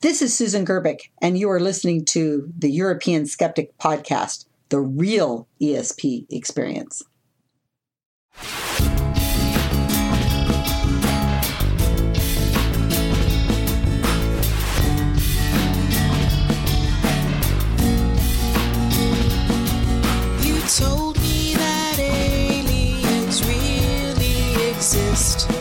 This is Susan Gerbic, and you are listening to the European Skeptic Podcast, the real ESP experience. You told me that aliens really exist.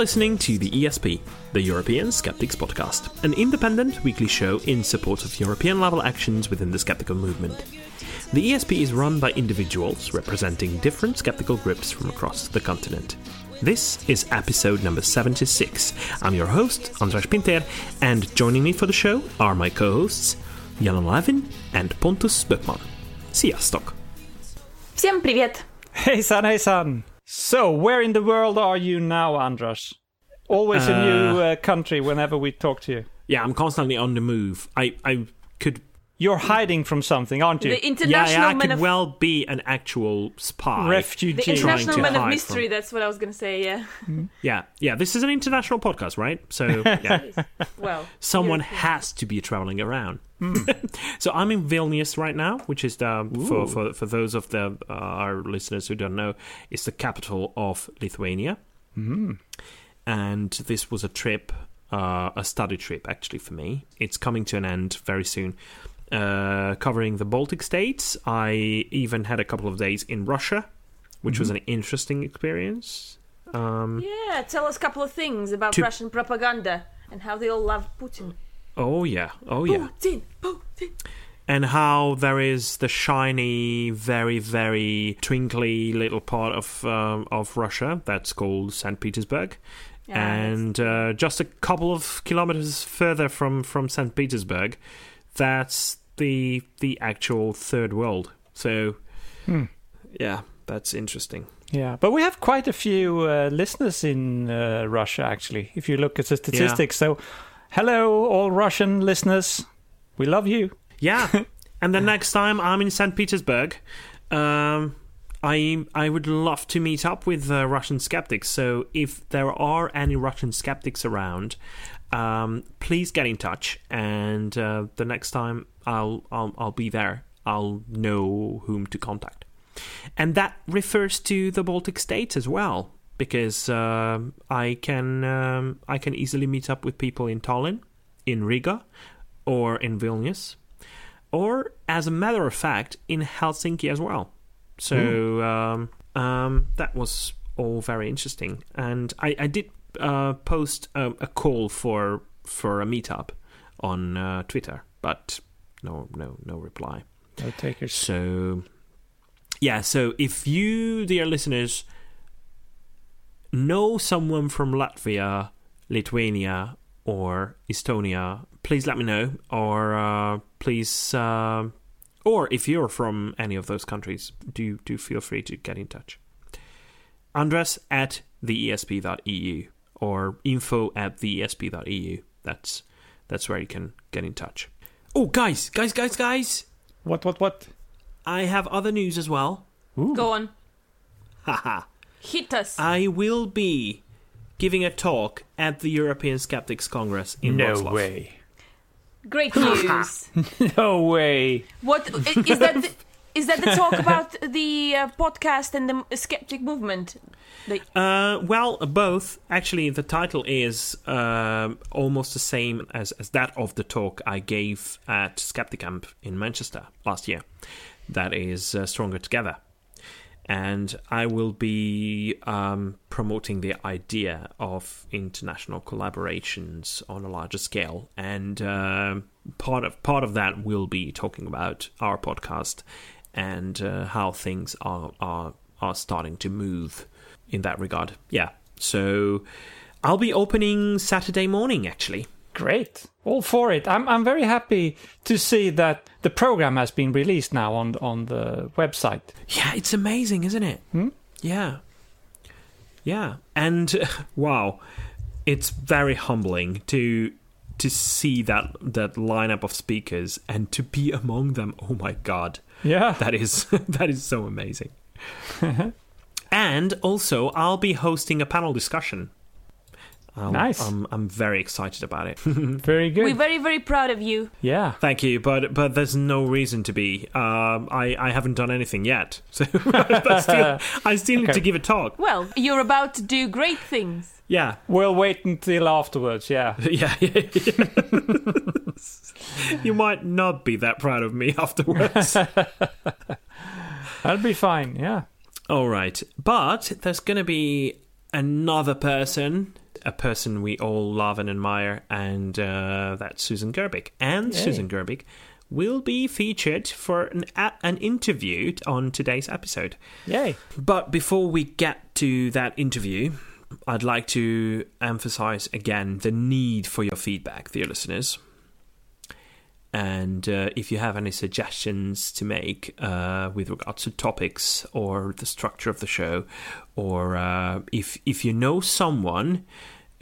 listening to the ESP, the European Skeptics Podcast, an independent weekly show in support of European level actions within the skeptical movement. The ESP is run by individuals representing different skeptical groups from across the continent. This is episode number 76. I'm your host, Andras Pinter, and joining me for the show are my co hosts, Jan Levin and Pontus Böckman. Sziasztok! Всем привет! Hey son, hey son. So, where in the world are you now, Andras? Always a new uh, country whenever we talk to you. Yeah, I'm constantly on the move. I, I could You're hiding from something, aren't you? The international yeah, I man could of well be an actual spy. Refugee. the trying international to man of mystery. from- That's what I was gonna say. Yeah. Yeah, yeah. This is an international podcast, right? So yeah, Well, someone European. has to be traveling around. so I'm in Vilnius right now, which is the for, for for those of the uh, our listeners who don't know, it's the capital of Lithuania. And this was a trip, uh, a study trip actually for me. It's coming to an end very soon. Uh, covering the Baltic states. I even had a couple of days in Russia, which was an interesting experience. Um, Yeah, tell us a couple of things about To- Russian propaganda and how they all love Putin. oh yeah, oh yeah. Putin, Putin. and how there is the shiny, very, very twinkly little part of um, of Russia that's called Saint Petersburg, Yeah, and uh, just a couple of kilometers further from from Saint Petersburg, that's the the actual third world. So, yeah, that's interesting. yeah, but we have quite a few uh, listeners in uh, Russia, actually, if you look at the statistics. So, hello, all Russian listeners. We love you. Yeah, and the next time I'm in Saint Petersburg, um, I I would love to meet up with uh, Russian skeptics. So if there are any Russian skeptics around, um, please get in touch. And uh, the next time I'll I'll I'll be there. I'll know whom to contact, and that refers to the Baltic states as well. Because um I can um, I can easily meet up with people in Tallinn, in Riga, or in Vilnius, or as a matter of fact, in Helsinki as well. So um, um, that was all very interesting, and I, I did uh, post a, a call for for a meetup on uh, Twitter, but no no no reply. No takers. So yeah, so if you, dear listeners, know someone from Latvia, Lithuania, or Estonia, please let me know. Or uh, please, uh, or if you're from any of those countries, do do feel free to get in touch. Andras at theesp.eu or info at theesp.eu. That's that's where you can get in touch. Oh, guys, guys, guys, guys! What, what, what? I have other news as well. Go on, Haha. hit us. I will be giving a talk at the European Skeptics Congress in no Wrocław. way. Great news. No way. What is that? The, is that the talk about the uh, podcast and the skeptic movement? The, Uh, well, both. Actually, the title is um, almost the same as, as that of the talk I gave at Skepticamp in Manchester last year. That is uh, Stronger Together. And I will be um, promoting the idea of international collaborations on a larger scale, and um part of part of that will be talking about our podcast and uh, how things are are are starting to move in that regard. Yeah. So I'll be opening Saturday morning actually. Great. All for it. I'm I'm very happy to see that the program has been released now on on the website. Yeah, it's amazing, isn't it? Yeah. Yeah. And wow, it's very humbling to to see that that lineup of speakers and to be among them. Oh my god, Yeah. that is that is so amazing. and also, I'll be hosting a panel discussion. Um, Nice. I'm I'm very excited about it. Very good. We're very, very proud of you. yeah. Thank you, but but there's no reason to be. Um, I I haven't done anything yet, so I still I still need to give a talk. Well, you're about to do great things. Yeah, We'll wait until afterwards. Yeah. yeah, yeah. you might not be that proud of me afterwards. That'll be fine. Yeah. All right, but there's gonna be another person, a person we all love and admire, and uh, that's Susan Gerbic. And Yay. Susan Gerbic will be featured for an a- an interview on today's episode. Yay. But before we get to that interview, I'd like to emphasize again the need for your feedback, dear listeners. And uh, if you have any suggestions to make uh, with regards to topics or the structure of the show, or uh, if if you know someone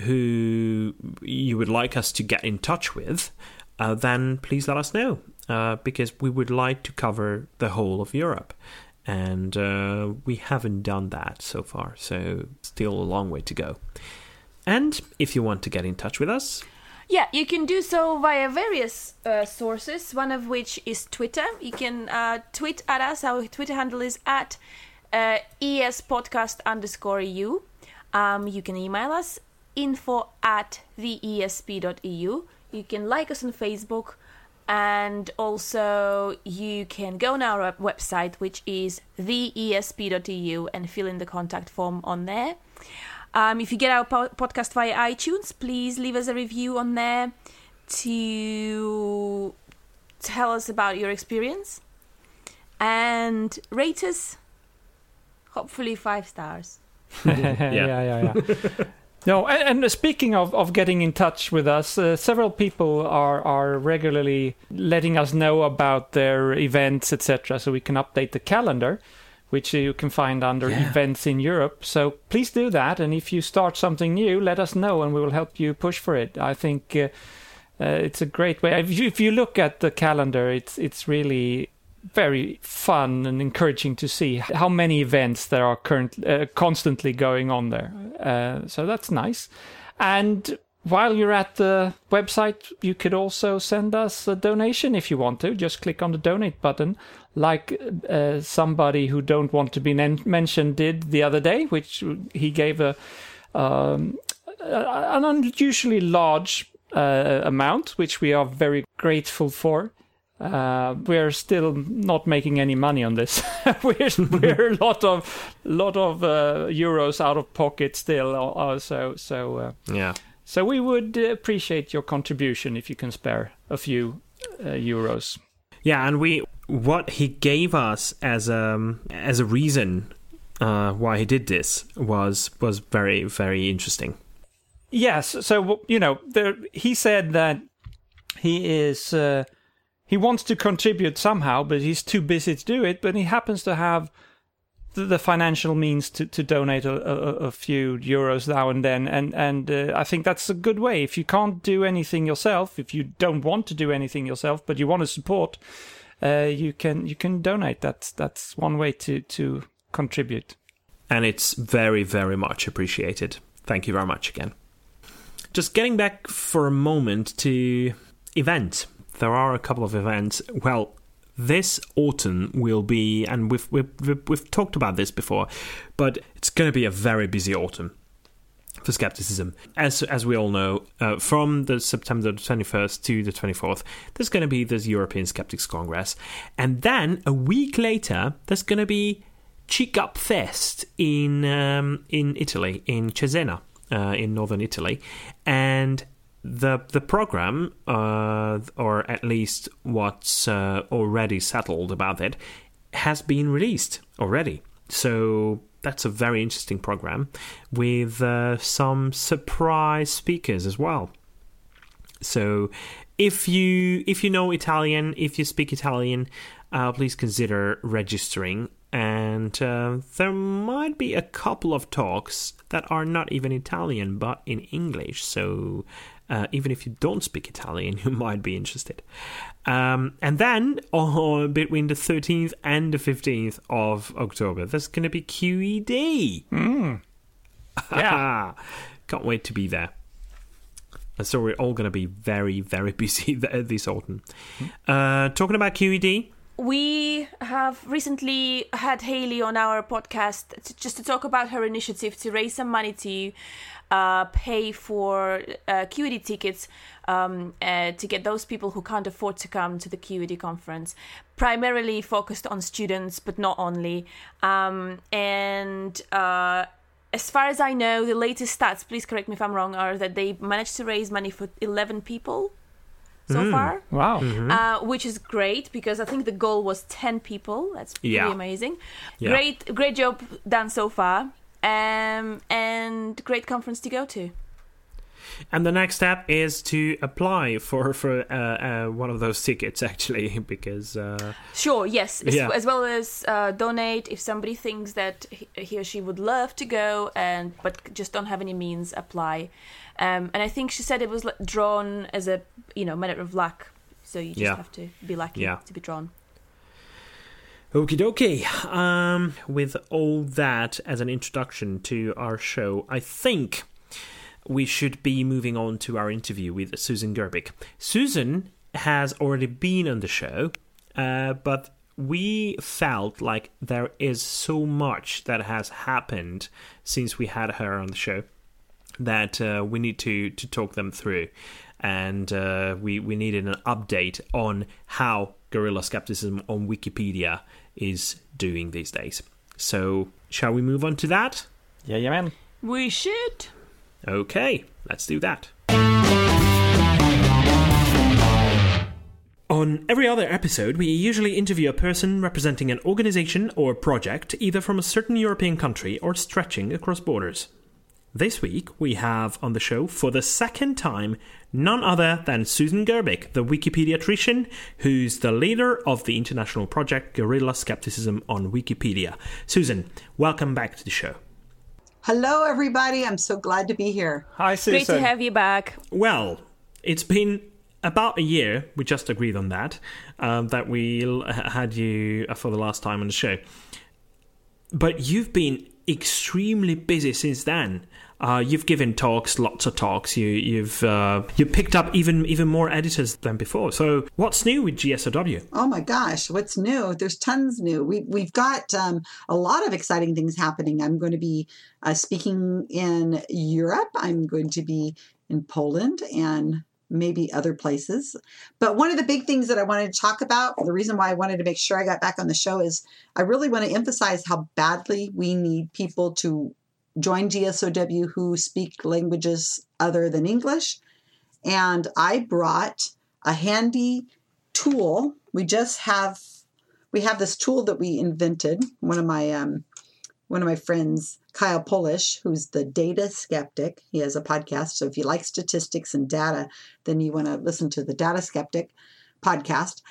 who you would like us to get in touch with, uh, then please let us know uh, because we would like to cover the whole of Europe. And uh, we haven't done that so far, so still a long way to go. And if you want to get in touch with us, Yeah, you can do so via various uh, sources, one of which is Twitter. You can uh, tweet at us. Our Twitter handle is at uh, espodcast underscore u. Um, you can email us info at theesp.eu. You can like us on Facebook. And also, you can go on our website, which is theesp.eu, and fill in the contact form on there. Um, if you get our po- podcast via iTunes, please leave us a review on there to tell us about your experience and rate us. Hopefully, five stars. yeah, yeah, yeah. no, and, and speaking of, of getting in touch with us, uh, several people are are regularly letting us know about their events, etc., so we can update the calendar, which you can find under Yeah. events in Europe. So please do that, and if you start something new, let us know, and we will help you push for it. I think. Uh, uh, it's a great way. If you, if you look at the calendar, it's it's really very fun and encouraging to see how many events there are current uh, constantly going on there. Uh, so that's nice. And while you're at the website, you could also send us a donation if you want to. Just click on the donate button, like uh, somebody who don't want to be nen- mentioned did the other day, which he gave a um, an unusually large uh, amount, which we are very grateful for. Uh, we're still not making any money on this. we're we're a lot of lot of uh, euros out of pocket still. Uh, so so uh, yeah, so we would appreciate your contribution if you can spare a few uh, euros. yeah, and we what he gave us as um as a reason uh, why he did this was was very very interesting. Yes. So you know, there, he said that he is uh, he wants to contribute somehow, but he's too busy to do it. But he happens to have the, financial means to, to donate a, a, a few euros now and then, and and uh, I think that's a good way. If you can't do anything yourself, if you don't want to do anything yourself, but you want to support, uh, you can you can donate. That's that's one way to to contribute. and it's very, very much appreciated. Thank you very much again. Just getting back for a moment to event. There are a couple of events. Well, this autumn will be, and we've we've, we've, talked about this before, but it's going to be a very busy autumn for skepticism. As as we all know, uh, from the September 21st to the 24th, there's going to be this European Skeptics Congress, and then a week later, there's going to be CICAP Fest in um, in Italy, in Cesena, uh, in northern Italy, and the the program, uh, or at least what's uh, already settled about it, has been released already. So that's a very interesting program with uh, some surprise speakers as well. So if you if you know Italian, if you speak Italian, uh, please consider registering. And uh, there might be a couple of talks that are not even Italian but in English. So Uh, even if you don't speak Italian, you might be interested. Um, and then on, between the 13th and the 15th of October, there's going to be QED. Yeah. Can't wait to be there. And so we're all going to be very, very busy this autumn. Uh, talking about QED, We have recently had Haley on our podcast to, just to talk about her initiative to raise some money to uh, pay for uh, QED tickets um, uh, to get those people who can't afford to come to the QED conference. Primarily focused on students, but not only. Um, and uh, as far as I know, the latest stats, please correct me if I'm wrong, are that they managed to raise money for 11 people so far Wow. uh, which is great because I think the goal was ten people. That's pretty Yeah. amazing. Yeah. Great, great job done so far, um, and great conference to go to. And the next step is to apply for for uh, uh, one of those tickets, actually, because uh, Sure, yes, as, Yeah. as well as uh, donate if somebody thinks that he, or she would love to go and but just don't have any means. Apply, um, and I think she said it was drawn as a you know matter of luck. So you just Yeah. have to be lucky Yeah. to be drawn. Okie dokie. Um, with all that as an introduction to our show, I think we should be moving on to our interview with Susan Gerbic. Susan has already been on the show, uh, but we felt like there is so much that has happened since we had her on the show that uh, we need to to talk them through, and uh, we we needed an update on how guerrilla skepticism on Wikipedia is doing these days. So, shall we move on to that? Yeah, yeah, man. We should. Okay, let's do that. On every other episode, we usually interview a person representing an organization or project, either from a certain European country or stretching across borders. This week, we have on the show, for the second time, none other than Susan Gerbic, the Wikipediatrician, who's the leader of the international project Guerrilla Skepticism on Wikipedia. Susan, welcome back to the show. Hello, everybody. I'm so glad to be here. Hi, Susan. Great to have you back. Well, it's been about a year. We just agreed on that. Um, that we had you uh, for the last time on the show. But you've been extremely busy since then. Uh, you've given talks, lots of talks. You, you've uh, you picked up even even more editors than before. So what's new with GSOW? Oh my gosh, what's new? There's tons new. We, we've got um, a lot of exciting things happening. I'm going to be uh, speaking in Europe. I'm going to be in Poland and maybe other places. But one of the big things that I wanted to talk about, the reason why I wanted to make sure I got back on the show is I really want to emphasize how badly we need people to join GSOW who speak languages other than English. And I brought a handy tool. We just have we have this tool that we invented. One of my um, one of my friends, Kyle Polich, who's the data skeptic. He has a podcast. So if you like statistics and data, then you want to listen to the Data Skeptic podcast.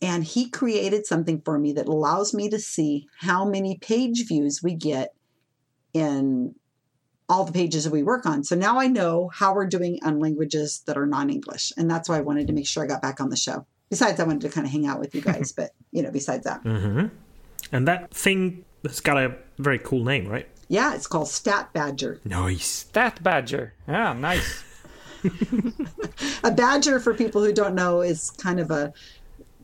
And he created something for me that allows me to see how many page views we get in all the pages that we work on. So now I know how we're doing on languages that are non-English. And that's why I wanted to make sure I got back on the show. Besides, I wanted to kind of hang out with you guys, but you know, besides that. Mm-hmm. And that thing has got a very cool name, right? Yeah, it's called Stat Badger. Nice. Stat Badger. Yeah, nice. A badger, for people who don't know, is kind of a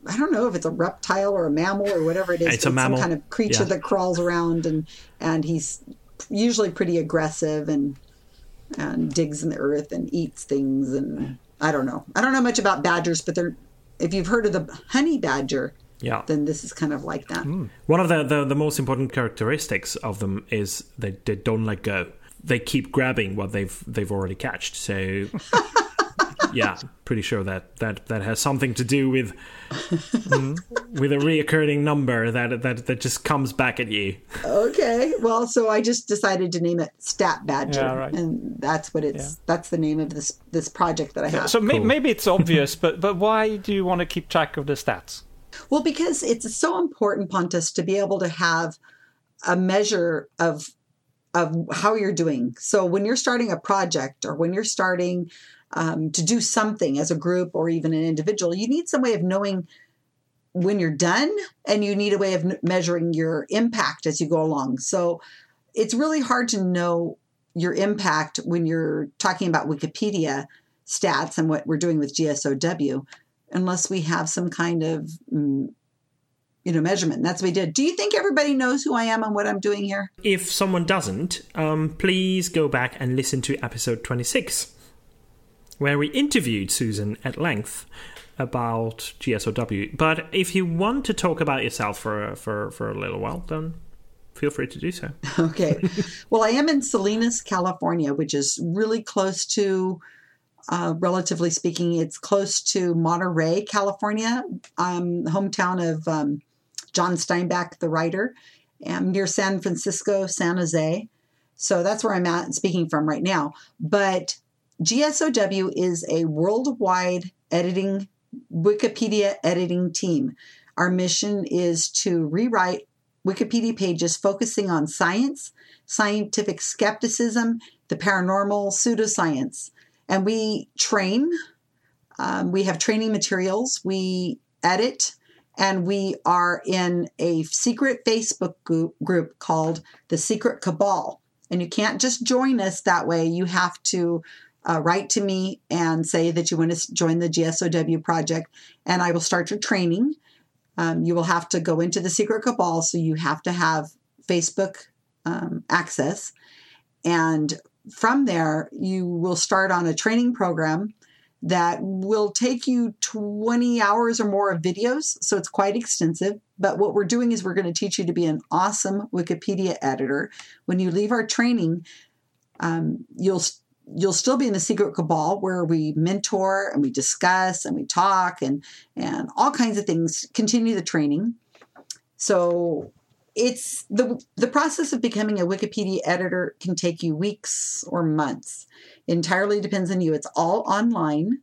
I don't know if it's a reptile or a mammal or whatever it is. It's a mammal. Some kind of creature Yeah. that crawls around and and he's usually pretty aggressive and and digs in the earth and eats things and I don't know. I don't know much about badgers, but they're if you've heard of the honey badger, Yeah. then this is kind of like that. Hmm. One of the, the, the most important characteristics of them is that they don't let go. They keep grabbing what they've they've already catched. So yeah, pretty sure that, that, that has something to do with mm, with a reoccurring number that, that that just comes back at you. Okay. Well, so I just decided to name it Stat Badger, Yeah, right. and that's what it's. Yeah. That's the name of this this project that I have. So may- Cool. maybe it's obvious, but but why do you want to keep track of the stats? Well, because it's so important, Pontus, to be able to have a measure of of how you're doing. So when you're starting a project or when you're starting um, to do something as a group or even an individual, you need some way of knowing when you're done and you need a way of measuring your impact as you go along. So it's really hard to know your impact when you're talking about Wikipedia stats and what we're doing with GSOW unless we have some kind of mm, you know measurement. That's what we did. Do you think everybody knows who I am and what I'm doing here? If someone doesn't, um, please go back and listen to episode 26, where we interviewed Susan at length about GSOW. But if you want to talk about yourself for for for a little while, then feel free to do so. Okay. well, I am in Salinas, California, which is really close to, uh, relatively speaking, it's close to Monterey, California, um, hometown of um, John Steinbeck, the writer, near San Francisco, San Jose. So that's where I'm at speaking from right now. But GSOW is a worldwide editing, Wikipedia editing team. Our mission is to rewrite Wikipedia pages focusing on science, scientific skepticism, the paranormal, pseudoscience. And we train, um, we have training materials, we edit, and we are in a secret Facebook group, group called the Secret Cabal. And you can't just join us that way. You have to uh, write to me and say that you want to join the GSOW project, and I will start your training. Um, you will have to go into the secret cabal, so you have to have Facebook um, access. And from there, you will start on a training program that will take you 20 hours or more of videos. So it's quite extensive. But what we're doing is we're going to teach you to be an awesome Wikipedia editor. When you leave our training, um, you'll you'll still be in the secret cabal where we mentor and we discuss and we talk and and all kinds of things continue the training. So it's the the process of becoming a wikipedia editor can take you weeks or months. Entirely depends on you. It's all online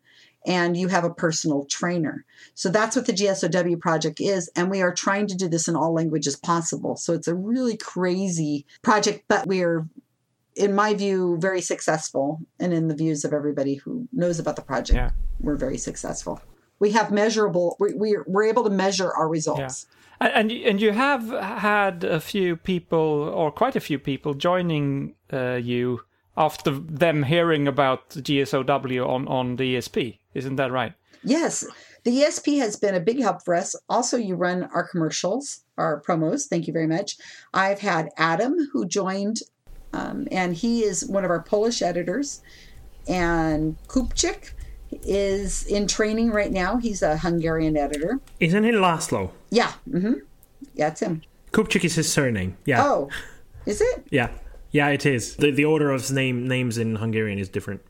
and you have a personal trainer. So that's what the gsow project is and we are trying to do this in all languages possible. So it's a really crazy project but we are in my view, very successful, and in the views of everybody who knows about the project, Yeah. we're very successful. We have measurable. We, we're we're able to measure our results. And and you- and you have had a few people, or quite a few people, joining uh, you after them hearing about the GSOW on on the ESP. Isn't that right? Yes, the ESP has been a big help for us. Also, you run our commercials, our promos. Thank you very much. I've had Adam who joined, um, and he is one of our Polish editors, and Kupchik is in training right now. He's a Hungarian editor. Isn't it Laszlo? Yeah, mm-hmm. yeah, it's him. Kupchik is his surname. Yeah. Oh, is it? Yeah. Yeah, it is. The the order of name names in Hungarian is different.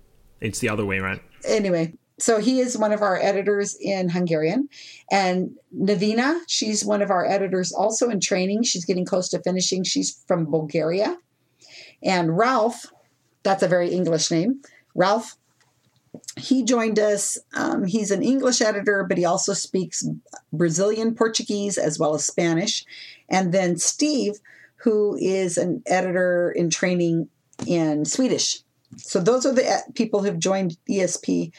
It's the other way around. anyway, so he is one of our editors in Hungarian. And Navina, she's one of our editors also in training. She's getting close to finishing. She's from Bulgaria. And Ralph, that's a very English name. Ralph, he joined us. Um, he's an English editor, but he also speaks Brazilian Portuguese as well as Spanish. And then Steve, who is an editor in training in Swedish. So those are the uh, people who've joined ESP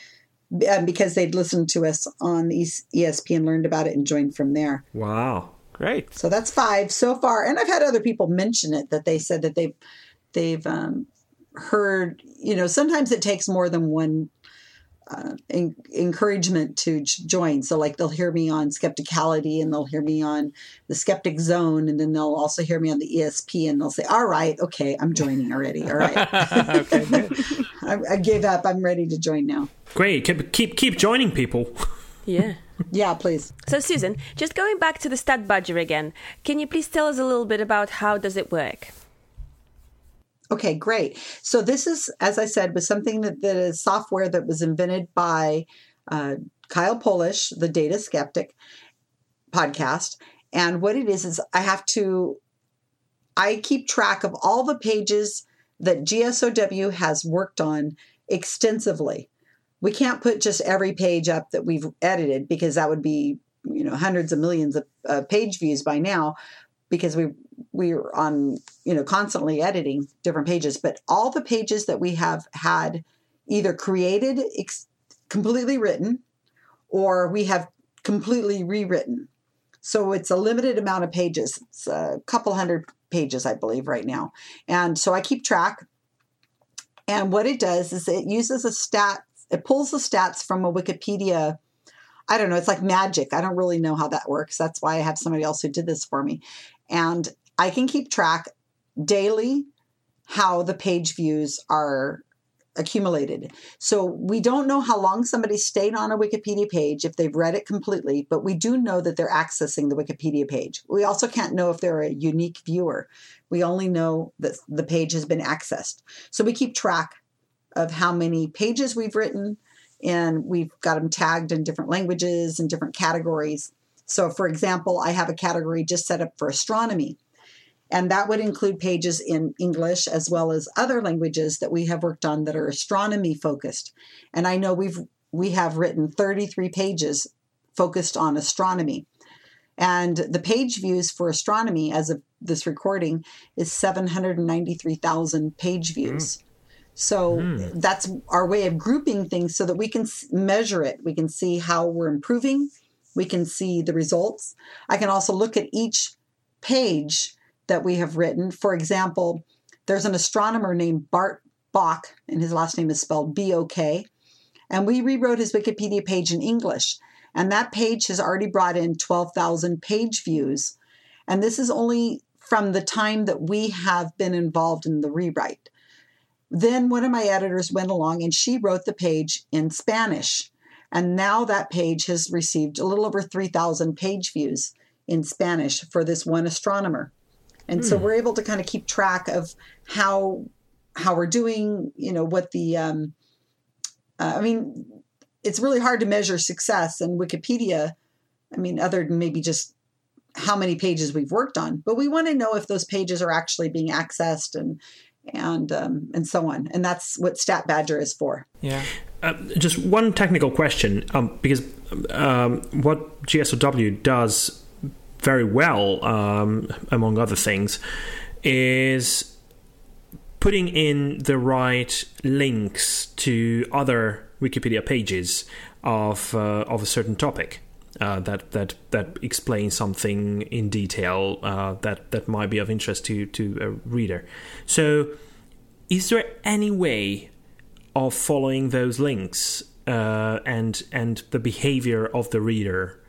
um, because they'd listened to us on ES- ESP and learned about it and joined from there. Wow. Great. So that's five so far, and I've had other people mention it that they said that they've they've um, heard. You know, sometimes it takes more than one uh, en- encouragement to j- join. So, like, they'll hear me on Skepticality, and they'll hear me on the Skeptic Zone, and then they'll also hear me on the ESP, and they'll say, "All right, okay, I'm joining already. All right, okay. Good. I, I gave up. I'm ready to join now." Great. Keep keep, keep joining people. Yeah. Yeah, please. So Susan, just going back to the stat badger again, can you please tell us a little bit about how does it work? Okay, great. So this is, as I said, was something that, that is software that was invented by uh, Kyle Polich, the Data Skeptic podcast. And what it is is I have to, I keep track of all the pages that GSOW has worked on extensively. We can't put just every page up that we've edited because that would be, you know, hundreds of millions of uh, page views by now because we we're on you know constantly editing different pages but all the pages that we have had either created ex- completely written or we have completely rewritten. So it's a limited amount of pages. It's a couple hundred pages, I believe, right now. And so I keep track. And what it does is it uses a stat, it pulls the stats from a Wikipedia. I don't know, it's like magic. I don't really know how that works. That's why I have somebody else who did this for me. And I can keep track daily how the page views are accumulated. So we don't know how long somebody stayed on a Wikipedia page if they've read it completely, but we do know that they're accessing the Wikipedia page. We also can't know if they're a unique viewer. We only know that the page has been accessed. So we keep track of how many pages we've written and we've got them tagged in different languages and different categories. So for example, I have a category just set up for astronomy. And that would include pages in English as well as other languages that we have worked on that are astronomy focused. And I know we've we have written 33 pages focused on astronomy. And the page views for astronomy as of this recording is 793,000 page hmm. views. So hmm. that's our way of grouping things so that we can measure it. We can see how we're improving. We can see the results. I can also look at each page that we have written. For example, there's an astronomer named Bart Bok, and his last name is spelled B O K. And we rewrote his Wikipedia page in English. And that page has already brought in 12,000 page views. And this is only from the time that we have been involved in the rewrite. Then one of my editors went along and she wrote the page in Spanish. And now that page has received a little over 3,000 page views in Spanish for this one astronomer. And so we're able to kind of keep track of how how we're doing, you know, what the um uh, I mean, it's really hard to measure success in Wikipedia. I mean, other than maybe just how many pages we've worked on, but we want to know if those pages are actually being accessed and and um, and so on. And that's what Stat Badger is for. Yeah. Uh, just one technical question, um, because um, what GSOW does very well, um, among other things, is putting in the right links to other Wikipedia pages of uh, of a certain topic. Uh, that that that explains something in detail uh, that that might be of interest to to a reader. So, is there any way of following those links uh, and and the behavior of the reader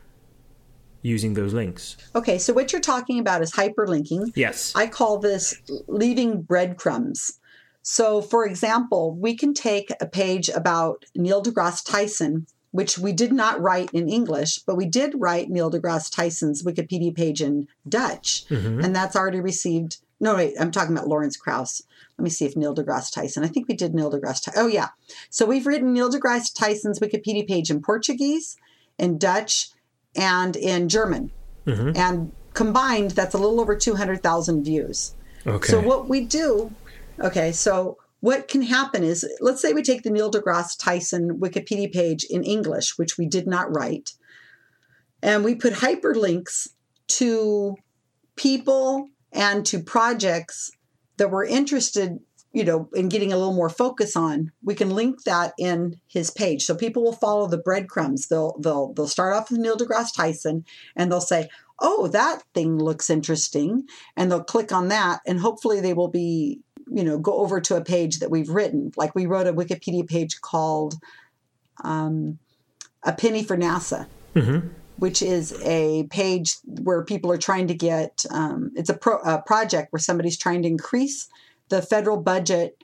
using those links? Okay, so what you're talking about is hyperlinking. Yes. I call this leaving breadcrumbs. So, for example, we can take a page about Neil deGrasse Tyson, which we did not write in English, but we did write Neil deGrasse Tyson's Wikipedia page in Dutch, mm-hmm. and that's already received. No, wait, I'm talking about Lawrence Krauss. Let me see if Neil deGrasse Tyson. I think we did Neil deGrasse Tyson. Oh, yeah. So we've written Neil deGrasse Tyson's Wikipedia page in Portuguese, in Dutch, and in German. Mm-hmm. And combined, that's a little over 200,000 views. Okay. So what we do, okay, so what can happen is, let's say we take the Neil deGrasse Tyson Wikipedia page in English, which we did not write, and we put hyperlinks to people and to projects that we're interested you know in getting a little more focus on we can link that in his page. So people will follow the breadcrumbs. They'll they'll they'll start off with neil degrasse tyson and they'll say oh that thing looks interesting. And they'll click on that and hopefully they will be you know go over to a page that we've written. Like we wrote a wikipedia page called um, a penny for nasa which is a page where people are trying to get um, it's a, pro, a project where somebody's trying to increase the federal budget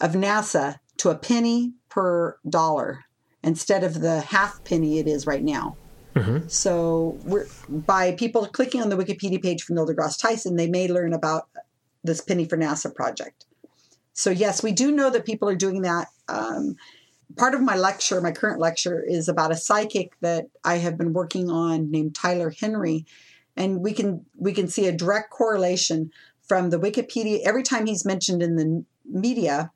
of nasa to a penny per dollar instead of the half penny it is right now. So we're, by people clicking on the wikipedia page for neil degrasse tyson they may learn about this penny for nasa project. So yes we do know that people are doing that. Um, part of my lecture, my current lecture, is about a psychic that I have been working on named Tyler Henry, and we can we can see a direct correlation from the Wikipedia every time he's mentioned in the media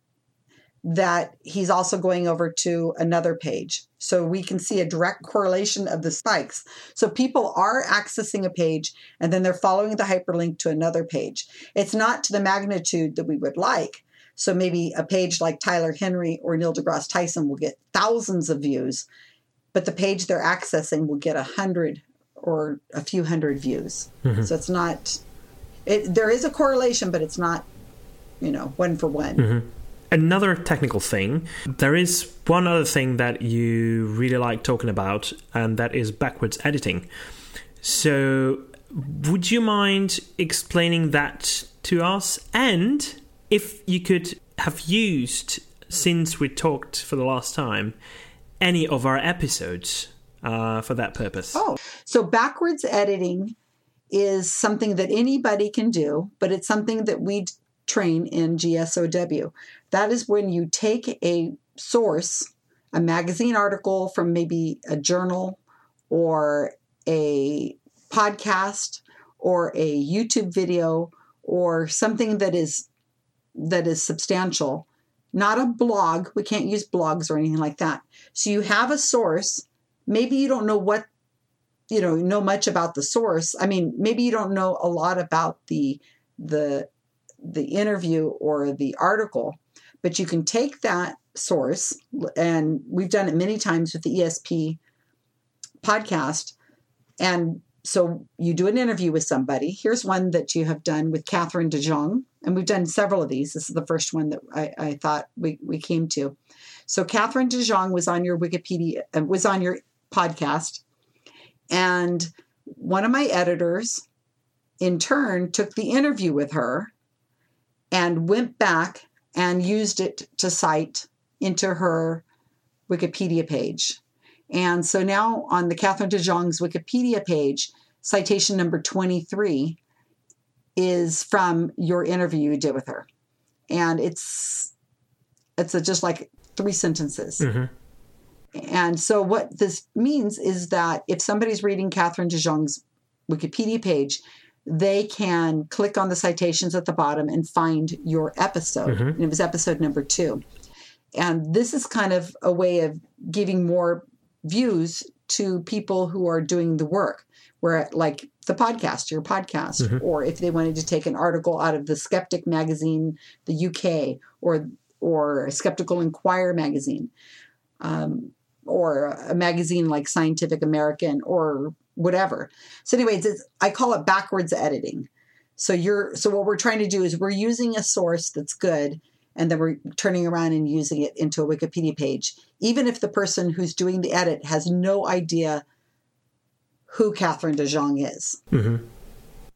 that he's also going over to another page. So we can see a direct correlation of the spikes. So people are accessing a page and then they're following the hyperlink to another page. It's not to the magnitude that we would like. So maybe a page like Tyler Henry or Neil deGrasse Tyson will get thousands of views, but the page they're accessing will get a hundred or a few hundred views. Mm-hmm. So it's not. It, there is a correlation, but it's not, you know, one for one. Another technical thing, there is one other thing that you really like talking about, and that is backwards editing. So, would you mind explaining that to us? And if you could have used, since we talked for the last time, any of our episodes uh, for that purpose? Oh, so backwards editing is something that anybody can do, but it's something that we train in GSOW. That is when you take a source, a magazine article from maybe a journal or a podcast or a YouTube video or something that is that is substantial, not a blog. We can't use blogs or anything like that. So you have a source. Maybe you don't know what you know know much about the source. I mean maybe you don't know a lot about the the the interview or the article but you can take that source and we've done it many times with the esp podcast. And so you do an interview with somebody. Here's one that you have done with catherine de jong and we've done several of these. This is the first one that i, I thought we, we came to. So catherine de jong was on your wikipedia uh, was on your podcast and one of my editors, in turn, took the interview with her and went back and used it to cite into her Wikipedia page. And so now on the Catherine de Jong's Wikipedia page, citation number 23 is from your interview you did with her. And it's it's a, just like three sentences. Mm-hmm. And so, what this means is that if somebody's reading Catherine de Jong's Wikipedia page, they can click on the citations at the bottom and find your episode. Mm-hmm. And it was episode number two. And this is kind of a way of giving more views to people who are doing the work, where, like the podcast, your podcast, mm-hmm. or if they wanted to take an article out of the Skeptic magazine, the UK, or or Skeptical Inquirer magazine um, or a magazine like Scientific American or whatever. So, anyways, it's, I call it backwards editing. So you're so what we're trying to do is we're using a source that's good, and then we're turning around and using it into a Wikipedia page, even if the person who's doing the edit has no idea who Catherine de Jong is. Mm-hmm.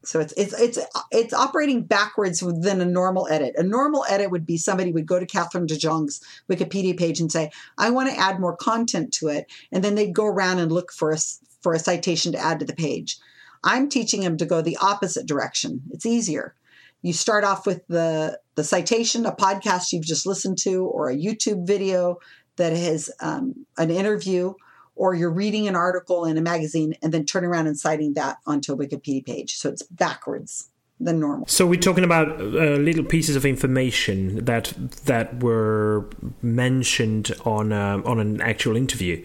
So it's it's it's it's operating backwards within a normal edit. A normal edit would be somebody would go to Catherine de Jong's Wikipedia page and say, "I want to add more content to it," and then they'd go around and look for a for a citation to add to the page. I'm teaching them to go the opposite direction. It's easier. You start off with the the citation, a podcast you've just listened to, or a YouTube video that has um, an interview, or you're reading an article in a magazine and then turning around and citing that onto a Wikipedia page. So it's backwards than normal. So we're talking about uh, little pieces of information that that were mentioned on um, on an actual interview,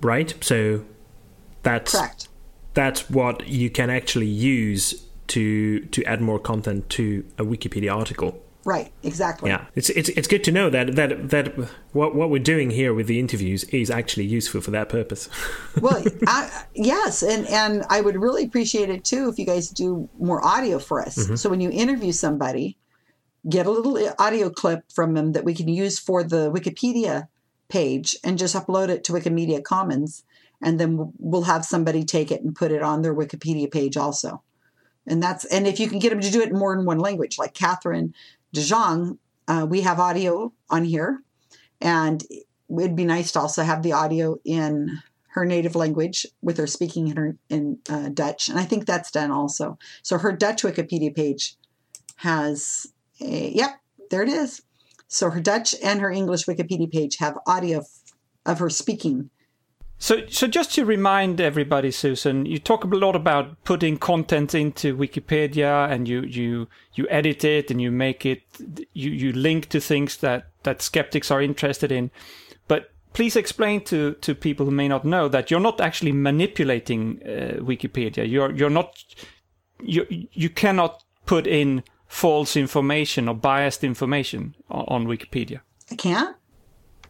right? So that's Correct. that's what you can actually use to to add more content to a Wikipedia article. Right. Exactly. Yeah, it's it's it's good to know that that that what what we're doing here with the interviews is actually useful for that purpose. well, I, yes, and and I would really appreciate it too if you guys do more audio for us. Mm-hmm. So when you interview somebody, get a little uh, audio clip from them that we can use for the Wikipedia page and just upload it to Wikimedia Commons, and then we'll- we'll have somebody take it and put it on their Wikipedia page also. And that's and if you can get them to do it in more than one language, like Catherine De Jong, uh, we have audio on here, and it'd be nice to also have the audio in her native language with her speaking in her in uh, Dutch, and I think that's done also. So her Dutch Wikipedia page has a yep, there it is. So her Dutch and her English Wikipedia page have audio of, of her speaking. So, so just to remind everybody, Susan, you talk a lot about putting content into Wikipedia, and you you you edit it, and you make it, you you link to things that that skeptics are interested in. But please explain to to people who may not know that you're not actually manipulating uh, Wikipedia. You're you're not you you cannot put in false information or biased information on, on Wikipedia? I can't.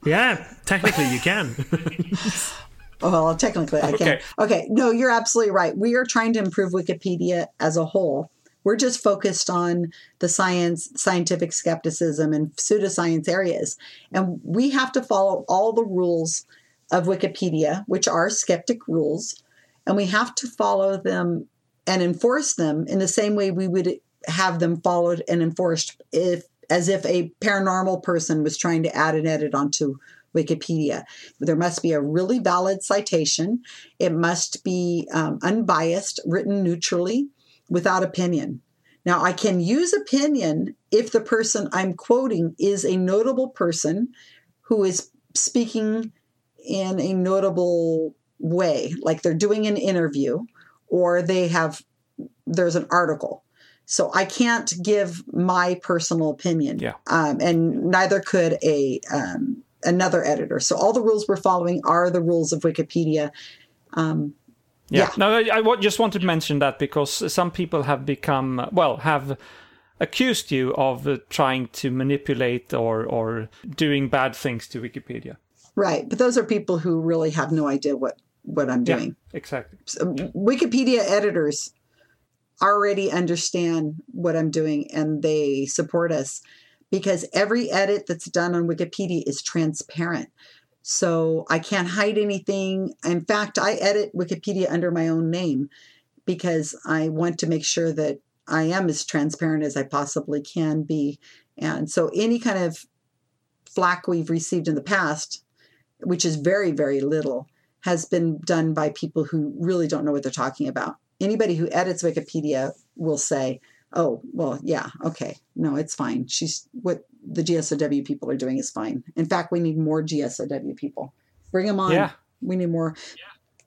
Yeah, technically you can. Oh, Well, technically, I can. Okay. Okay. No, you're absolutely right. We are trying to improve Wikipedia as a whole. We're just focused on the science, scientific skepticism, and pseudoscience areas. And we have to follow all the rules of Wikipedia, which are skeptic rules. And we have to follow them and enforce them in the same way we would have them followed and enforced if as if a paranormal person was trying to add an edit onto Wikipedia. There must be a really valid citation. It must be um, unbiased, written neutrally, without opinion. Now, I can use opinion if the person I'm quoting is a notable person who is speaking in a notable way, like they're doing an interview or they have, there's an article. So I can't give my personal opinion. Yeah. Um, and neither could a um, another editor. So all the rules we're following are the rules of Wikipedia. Um, Yeah. Yeah. No, I, I just wanted to mention that because some people have become, well, have accused you of uh, trying to manipulate or, or doing bad things to Wikipedia. right. But those are people who really have no idea what, what I'm doing. Exactly. So Wikipedia editors already understand what I'm doing and they support us because every edit that's done on Wikipedia is transparent. So I can't hide anything. In fact, I edit Wikipedia under my own name because I want to make sure that I am as transparent as I possibly can be. And so any kind of flack we've received in the past, which is very, very little, has been done by people who really don't know what they're talking about. Anybody who edits Wikipedia will say, "Oh, well, yeah, okay, no, it's fine. She's what the GSOW people are doing is fine. In fact, we need more GSOW people. Bring them on. Yeah. We need more.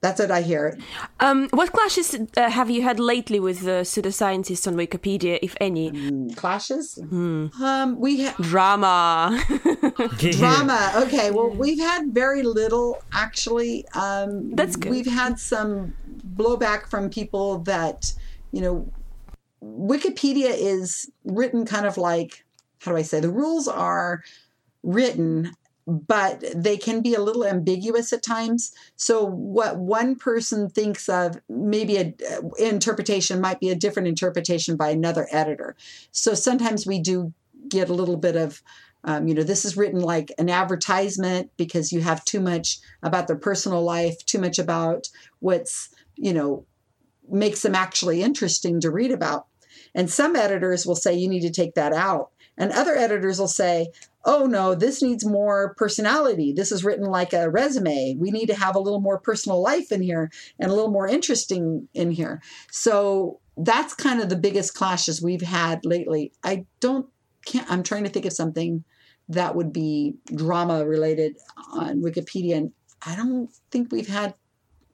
That's what I hear. Um, what clashes uh, have you had lately with the pseudoscientists on Wikipedia, if any? Clashes. Um, we have Drama. drama. Okay, well, we've had very little actually. Um, That's good. We've had some blowback from people that, you know, Wikipedia is written kind of like, how do I say, the rules are written, but they can be a little ambiguous at times. So, what one person thinks of, maybe a uh, interpretation might be a different interpretation by another editor. So, sometimes we do get a little bit of um, you know, this is written like an advertisement because you have too much about their personal life, too much about what's, you know, makes them actually interesting to read about. And some editors will say you need to take that out. And other editors will say, oh no, this needs more personality. This is written like a resume. We need to have a little more personal life in here and a little more interesting in here. So that's kind of the biggest clashes we've had lately. I don't can't I'm trying to think of something that would be drama related on Wikipedia and I don't think we've had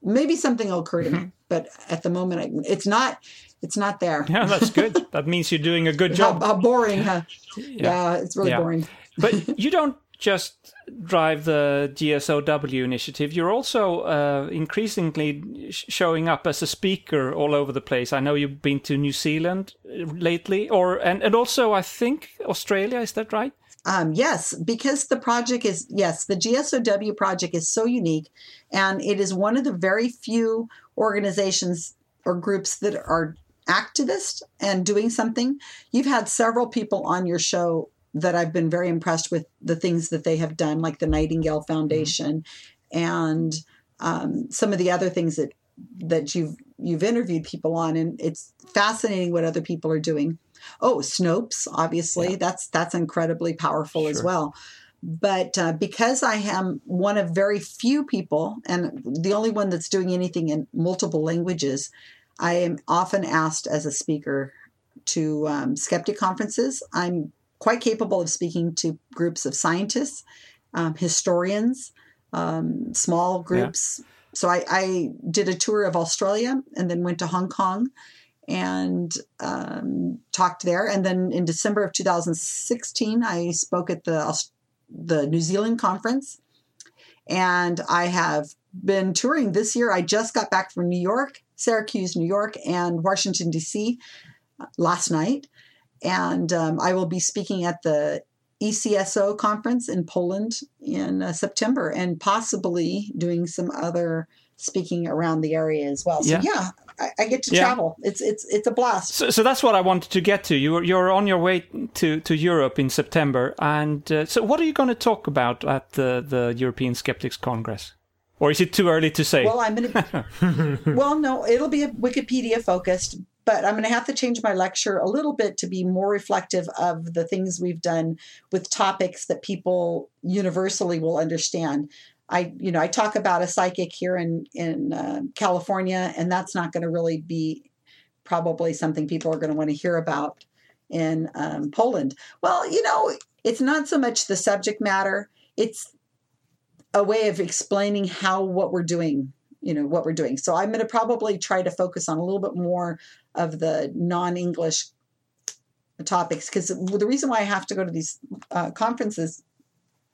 maybe something will occur to me but at the moment I, it's not it's not there Yeah, that's good. that means you're doing a good job. how boring huh? yeah. it's really Yeah. boring but you don't just drive the GSOW initiative. You're also uh, increasingly sh- showing up as a speaker all over the place. I know you've been to New Zealand uh, lately, or and, and also I think Australia. Is that right? Um, yes, because the project is, yes, the GSOW project is so unique and it is one of the very few organizations or groups that are activist and doing something. You've had several people on your show that I've been very impressed with the things that they have done, like the Nightingale Foundation and um, some of the other things that that you've you've interviewed people on, and it's fascinating what other people are doing. Oh, Snopes, obviously, that's that's incredibly powerful as well. But uh, because I am one of very few people, and the only one that's doing anything in multiple languages, I am often asked as a speaker to um, skeptic conferences. I'm quite capable of speaking to groups of scientists, um, historians, um, small groups. So I, I did a tour of Australia and then went to Hong Kong and um, talked there. And then in December of 2016, I spoke at the the New Zealand conference, and I have been touring this year. I just got back from New York, Syracuse, New York, and Washington D.C. last night, and um, I will be speaking at the ECSO conference in Poland in uh, September, and possibly doing some other speaking around the area as well. So Yeah. yeah, I, I get to Yeah. travel. It's it's it's a blast. So, so that's what I wanted to get to. You're you're on your way to, to Europe in September, and uh, so what are you going to talk about at the, the European Skeptics Congress, or is it too early to say? Well, I'm gonna. well, no, it'll be a Wikipedia focused, but I'm gonna have to change my lecture a little bit to be more reflective of the things we've done with topics that people universally will understand. I, you know, I talk about a psychic here in in uh, California, and that's not going to really be probably something people are going to want to hear about in um, Poland. Well, you know, it's not so much the subject matter; it's a way of explaining how what we're doing you know what we're doing so i'm going to probably try to focus on a little bit more of the non-english topics because the reason why i have to go to these uh, conferences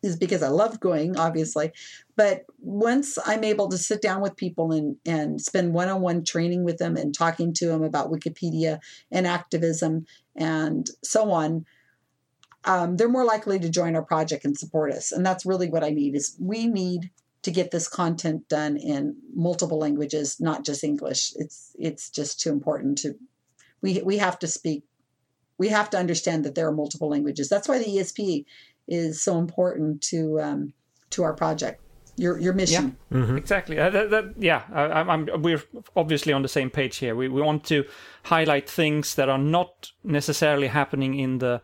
is because i love going obviously but once i'm able to sit down with people and and spend one-on-one training with them and talking to them about wikipedia and activism and so on um, they're more likely to join our project and support us. And that's really what I need is we need to get this content done in multiple languages, not just English. It's it's just too important to we we have to speak we have to understand that there are multiple languages. That's why the ESP is so important to um, to our project. Your your mission. Yeah, Exactly. Uh, that, that, yeah, I, I'm, I'm, we're obviously on the same page here. We, we want to highlight things that are not necessarily happening in the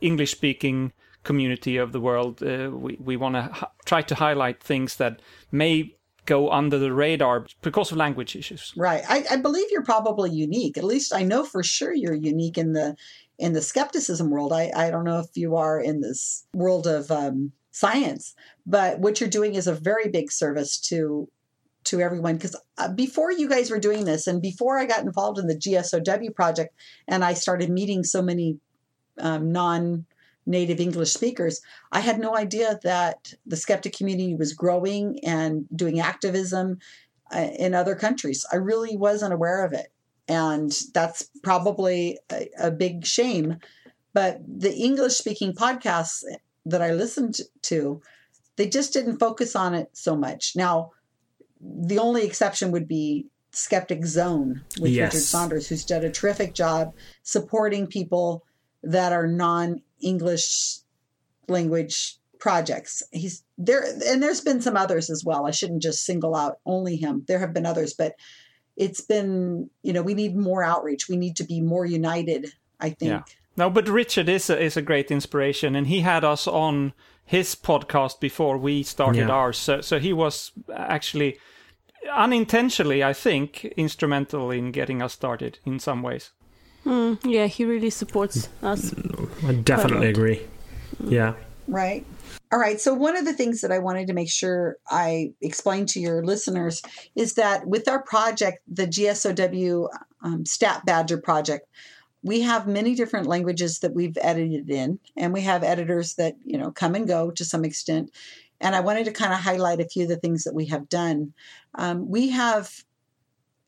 English speaking community of the world. Uh, we we want to h- try to highlight things that may go under the radar because of language issues. Right. I, I believe you're probably unique. At least I know for sure you're unique in the in the skepticism world. I, I don't know if you are in this world of um, science, but what you're doing is a very big service to to everyone. Because uh, before you guys were doing this, and before I got involved in the GSOW project, and I started meeting so many um, non native English speakers, I had no idea that the skeptic community was growing and doing activism uh, in other countries. I really wasn't aware of it. And that's probably a, a big shame. But the English speaking podcasts that I listened to, they just didn't focus on it so much. Now, the only exception would be Skeptic Zone with Yes. Richard Saunders, who's done a terrific job supporting people that are non English language projects. He's there, and there's been some others as well. I shouldn't just single out only him. There have been others, but it's been, you know, we need more outreach. We need to be more united, I think. Yeah. No, but Richard is a, is a great inspiration, and he had us on his podcast before we started Yeah. ours. So, so he was actually unintentionally, I think, instrumental in getting us started in some ways. Mm, yeah, he really supports us. I definitely agree. Yeah. Right. All right. So, one of the things that I wanted to make sure I explained to your listeners is that with our project, the GSOW um, Stat Badger project, we have many different languages that we've edited in, and we have editors that, you know, come and go to some extent. And I wanted to kind of highlight a few of the things that we have done. Um, we have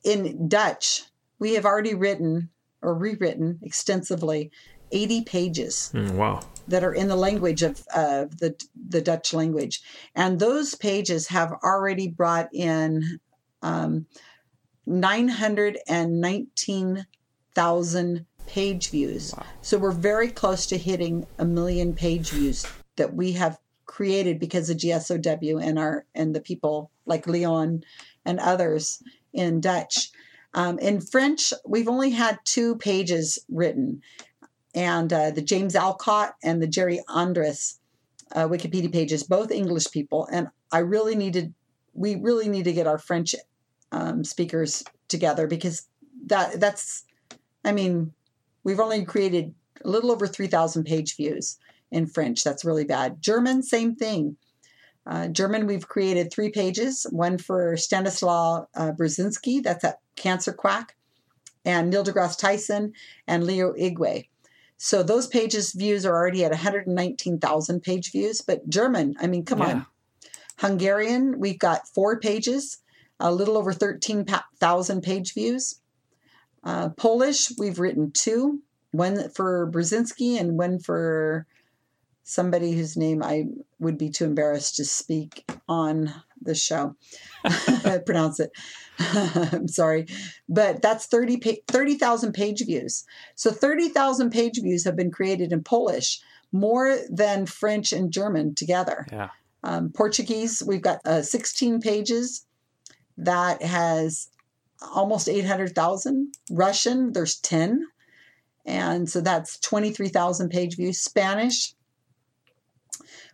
in Dutch, we have already written or rewritten extensively 80 pages Mm, wow. that are in the language of uh, the the Dutch language, and those pages have already brought in um, nine hundred and nineteen thousand page views. So we're very close to hitting a million page views that we have created because of GSOW and our and the people like Leon and others in Dutch. Um, in French, we've only had two pages written, and uh, the James Alcock and the Jerry Andrus uh, Wikipedia pages, both English people. And I really needed, we really need to get our French um, speakers together because that that's, I mean, we've only created a little over 3,000 page views in French. That's really bad. German, same thing. Uh, German, we've created three pages one for Stanislaw uh, Burzynski, that's at Cancer Quack, and Neil deGrasse Tyson, and Leo Igwe. So those pages views are already at 119,000 page views. But German, I mean, come Yeah. on. Hungarian, we've got four pages, a little over 13,000 page views. Uh, Polish, we've written two. one for Burzynski and one for somebody whose name I would be too embarrassed to speak on the show. Pronounce it. I'm sorry. But that's 30 pa- 30,000 page views. So 30,000 page views have been created in Polish, more than French and German together. Yeah. Um, Portuguese, we've got uh, 16 pages that has almost 800,000. Russian, there's 10. And so that's 23,000 page views. Spanish,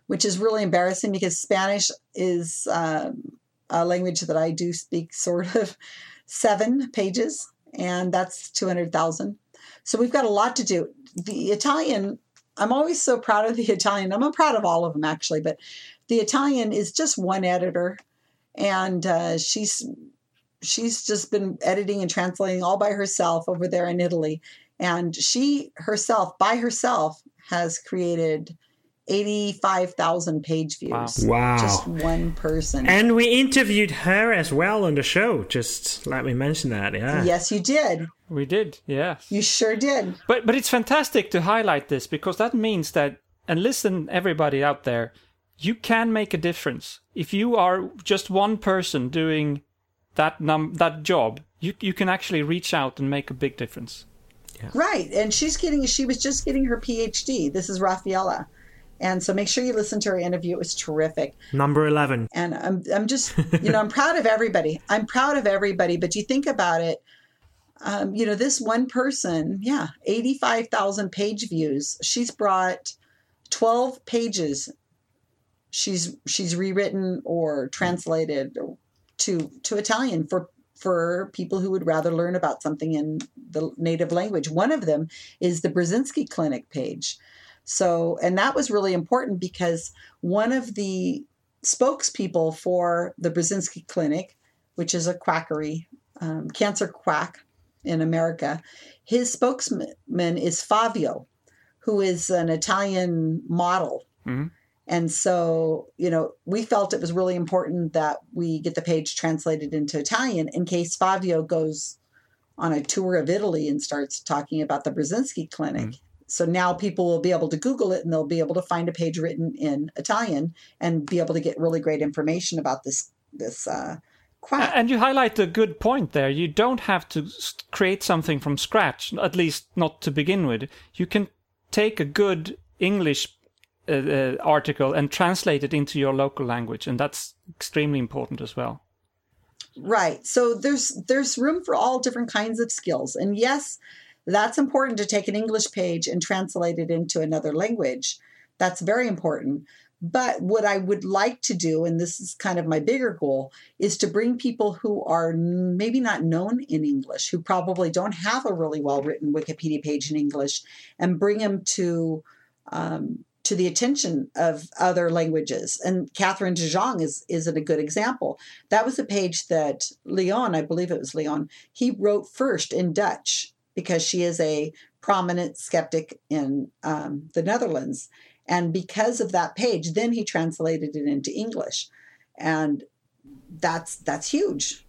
which is really embarrassing because Spanish is um, a language that I do speak sort of seven pages, and that's 200,000. So we've got a lot to do. The Italian, I'm always so proud of the Italian. I'm proud of all of them actually, but the Italian is just one editor, and uh, she's she's just been editing and translating all by herself over there in Italy, and she herself by herself has created 85,000 page views. Wow. Just one person. And we interviewed her as well on the show. Just let me mention that. Yeah. yes, you did. We did, yes. You sure did. But but it's fantastic to highlight this because that means that and listen everybody out there, you can make a difference. If you are just one person doing that num that job, you you can actually reach out and make a big difference. Right. And she's getting, she was just getting her PhD. This is Raffaella. And so make sure you listen to her interview. It was terrific. Number 11. And I'm, I'm just, you know, I'm proud of everybody. I'm proud of everybody. But you think about it, um, you know, this one person, yeah, 85,000 page views. She's brought 12 pages. She's, she's rewritten or translated to, to Italian for, for people who would rather learn about something in the native language. One of them is the Burzynski Clinic page. So, and that was really important because one of the spokespeople for the Burzynski Clinic, which is a quackery, um, cancer quack in America, his spokesman is Fabio, who is an Italian model. Mhm. And so, you know, we felt it was really important that we get the page translated into Italian in case Fabio goes on a tour of Italy and starts talking about the Burzynski Clinic. So now people will be able to Google it and they'll be able to find a page written in Italian and be able to get really great information about this this uh, quack. And you highlight a good point there. You don't have to create something from scratch, at least not to begin with. You can take a good English uh, uh, article and translate it into your local language, and that's extremely important as well. Right. So there's there's room for all different kinds of skills. And yes, that's important to take an English page and translate it into another language. That's very important. But what I would like to do, and this is kind of my bigger goal, is to bring people who are maybe not known in English, who probably don't have a really well written Wikipedia page in English, and bring them to um, to the attention of other languages. And Catherine de Jong is is a good example. That was a page that Leon, I believe it was Leon, he wrote first in Dutch because she is a prominent skeptic in um, the Netherlands. And because of that page, then he translated it into English, and that's that's huge.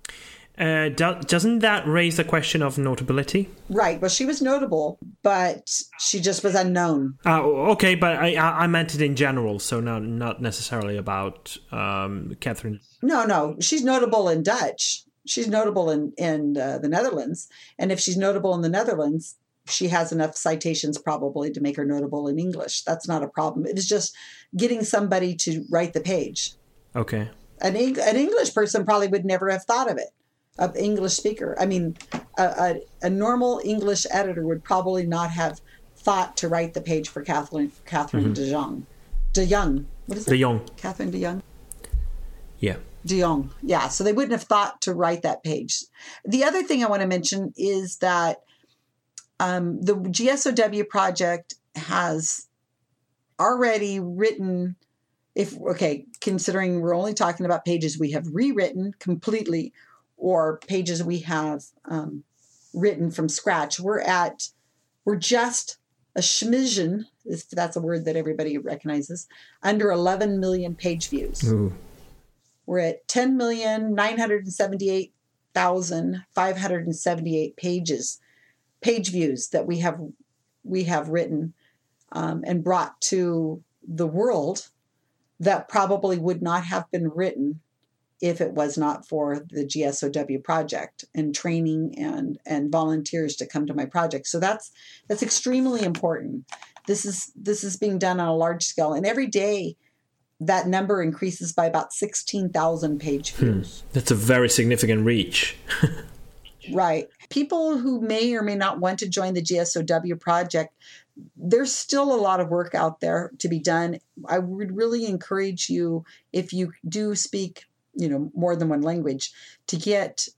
Uh, do- doesn't that raise the question of notability? Right. Well, she was notable, but she just was unknown. Uh, okay, but I, I I meant it in general, so not not necessarily about um, Catherine. No, no, she's notable in Dutch. She's notable in in uh, the Netherlands, and if she's notable in the Netherlands, she has enough citations probably to make her notable in English. That's not a problem. It is just getting somebody to write the page. Okay. An Eng- an English person probably would never have thought of it. An English speaker. I mean, a, a, a normal English editor would probably not have thought to write the page for Catherine Catherine de Jong. De Young. What is it? De Jong. Catherine de Young. Yeah. De Jong. Yeah, so they wouldn't have thought to write that page. The other thing I want to mention is that um, the GSOW project has already written, if okay, considering we're only talking about pages we have rewritten completely or pages we have um, written from scratch, we're at, we're just a schmizzen, if that's a word that everybody recognizes, under 11 million page views. Ooh. We're at 10,978,578 pages, page views that we have we have written um, and brought to the world that probably would not have been written if it was not for the GSOW project and training and and volunteers to come to my project. So that's that's extremely important. This is this is being done on a large scale, and every day that number increases by about sixteen thousand page views. That's a very significant reach. Right. People who may or may not want to join the GSOW project, there's still a lot of work out there to be done. I would really encourage you, if you do speak, you know, more than one language, to get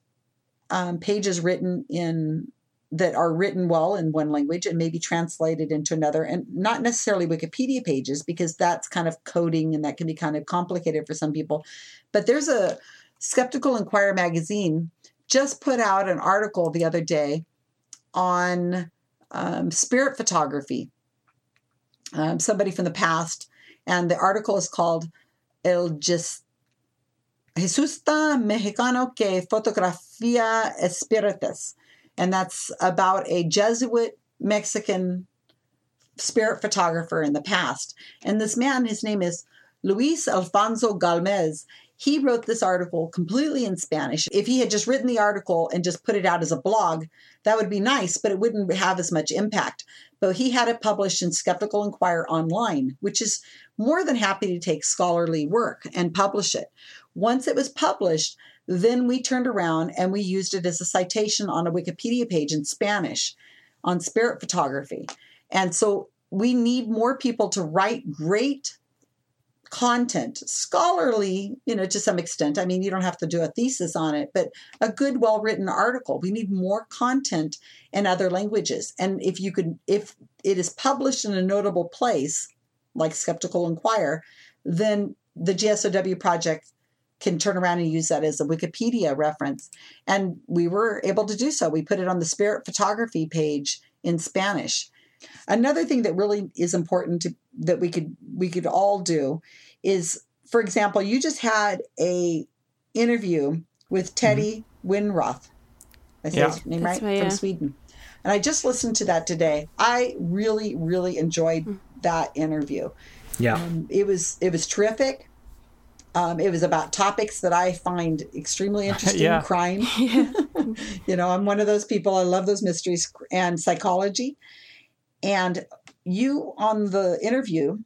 um, pages written in that are written well in one language and maybe translated into another and not necessarily wikipedia pages because that's kind of coding and that can be kind of complicated for some people but there's a skeptical inquirer magazine just put out an article the other day on um, spirit photography. Um, somebody from the past, and the article is called El Jes- Jesusta Mexicano que Fotografía Espíritus. And that's about a Jesuit Mexican spirit photographer in the past. And this man, his name is Luis Alfonso Gámez. He wrote this article completely in Spanish. If he had just written the article and just put it out as a blog, that would be nice, but it wouldn't have as much impact. But he had it published in Skeptical Inquirer online, which is more than happy to take scholarly work and publish it. Once it was published, then we turned around and we used it as a citation on a Wikipedia page in Spanish on spirit photography. And so we need more people to write great content, scholarly, you know, to some extent. I mean, you don't have to do a thesis on it, but a good, well written article. We need more content in other languages. And if you could, if it is published in a notable place, like Skeptical Inquirer, then the GSOW project can turn around and use that as a Wikipedia reference. And we were able to do so. We put it on the Spirit Photography page in Spanish. Another thing that really is important to that we could we could all do is, for example, you just had a interview with mm-hmm. Teddy Winroth. I say Yeah. his name That's right right, from yeah. Sweden. And I just listened to that today. I really, really enjoyed mm. that interview. Yeah. Um, it was it was terrific. Um, it was about topics that I find extremely interesting. Yeah. Crime. you know, I'm one of those people. I love those mysteries and psychology. And you on the interview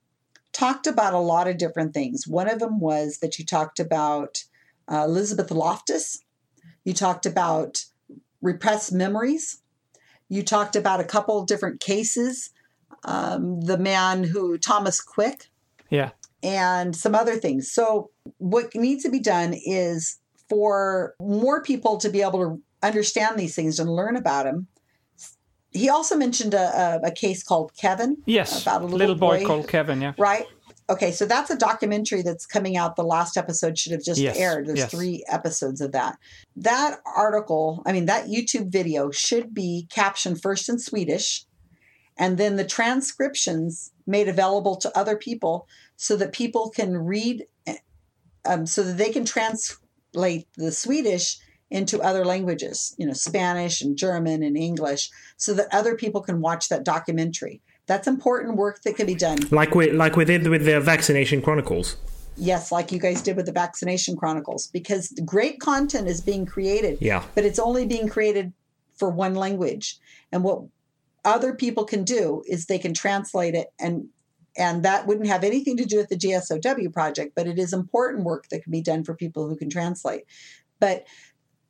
talked about a lot of different things. One of them was that you talked about uh, Elizabeth Loftus. You talked about repressed memories. You talked about a couple of different cases. Um, the man who Thomas Quick Yeah. and some other things. So, what needs to be done is for more people to be able to understand these things and learn about them. He also mentioned a, a, a case called Kevin. Yes. About a little boy, boy. called Kevin. Yeah. Right? Okay, so that's a documentary that's coming out. The last episode should have just Yes, aired. There's yes. three episodes of that. That article, I mean, that YouTube video should be captioned first in Swedish and then the transcriptions made available to other people so that people can read, um, so that they can translate the Swedish into other languages, you know, Spanish and German and English, so that other people can watch that documentary. That's important work that can be done. Like we like we did with the vaccination chronicles. Yes, like you guys did with the Vaccination Chronicles, because great content is being created, Yeah. but it's only being created for one language. And what other people can do is they can translate it and and that wouldn't have anything to do with the GSOW project, but it is important work that can be done for people who can translate. But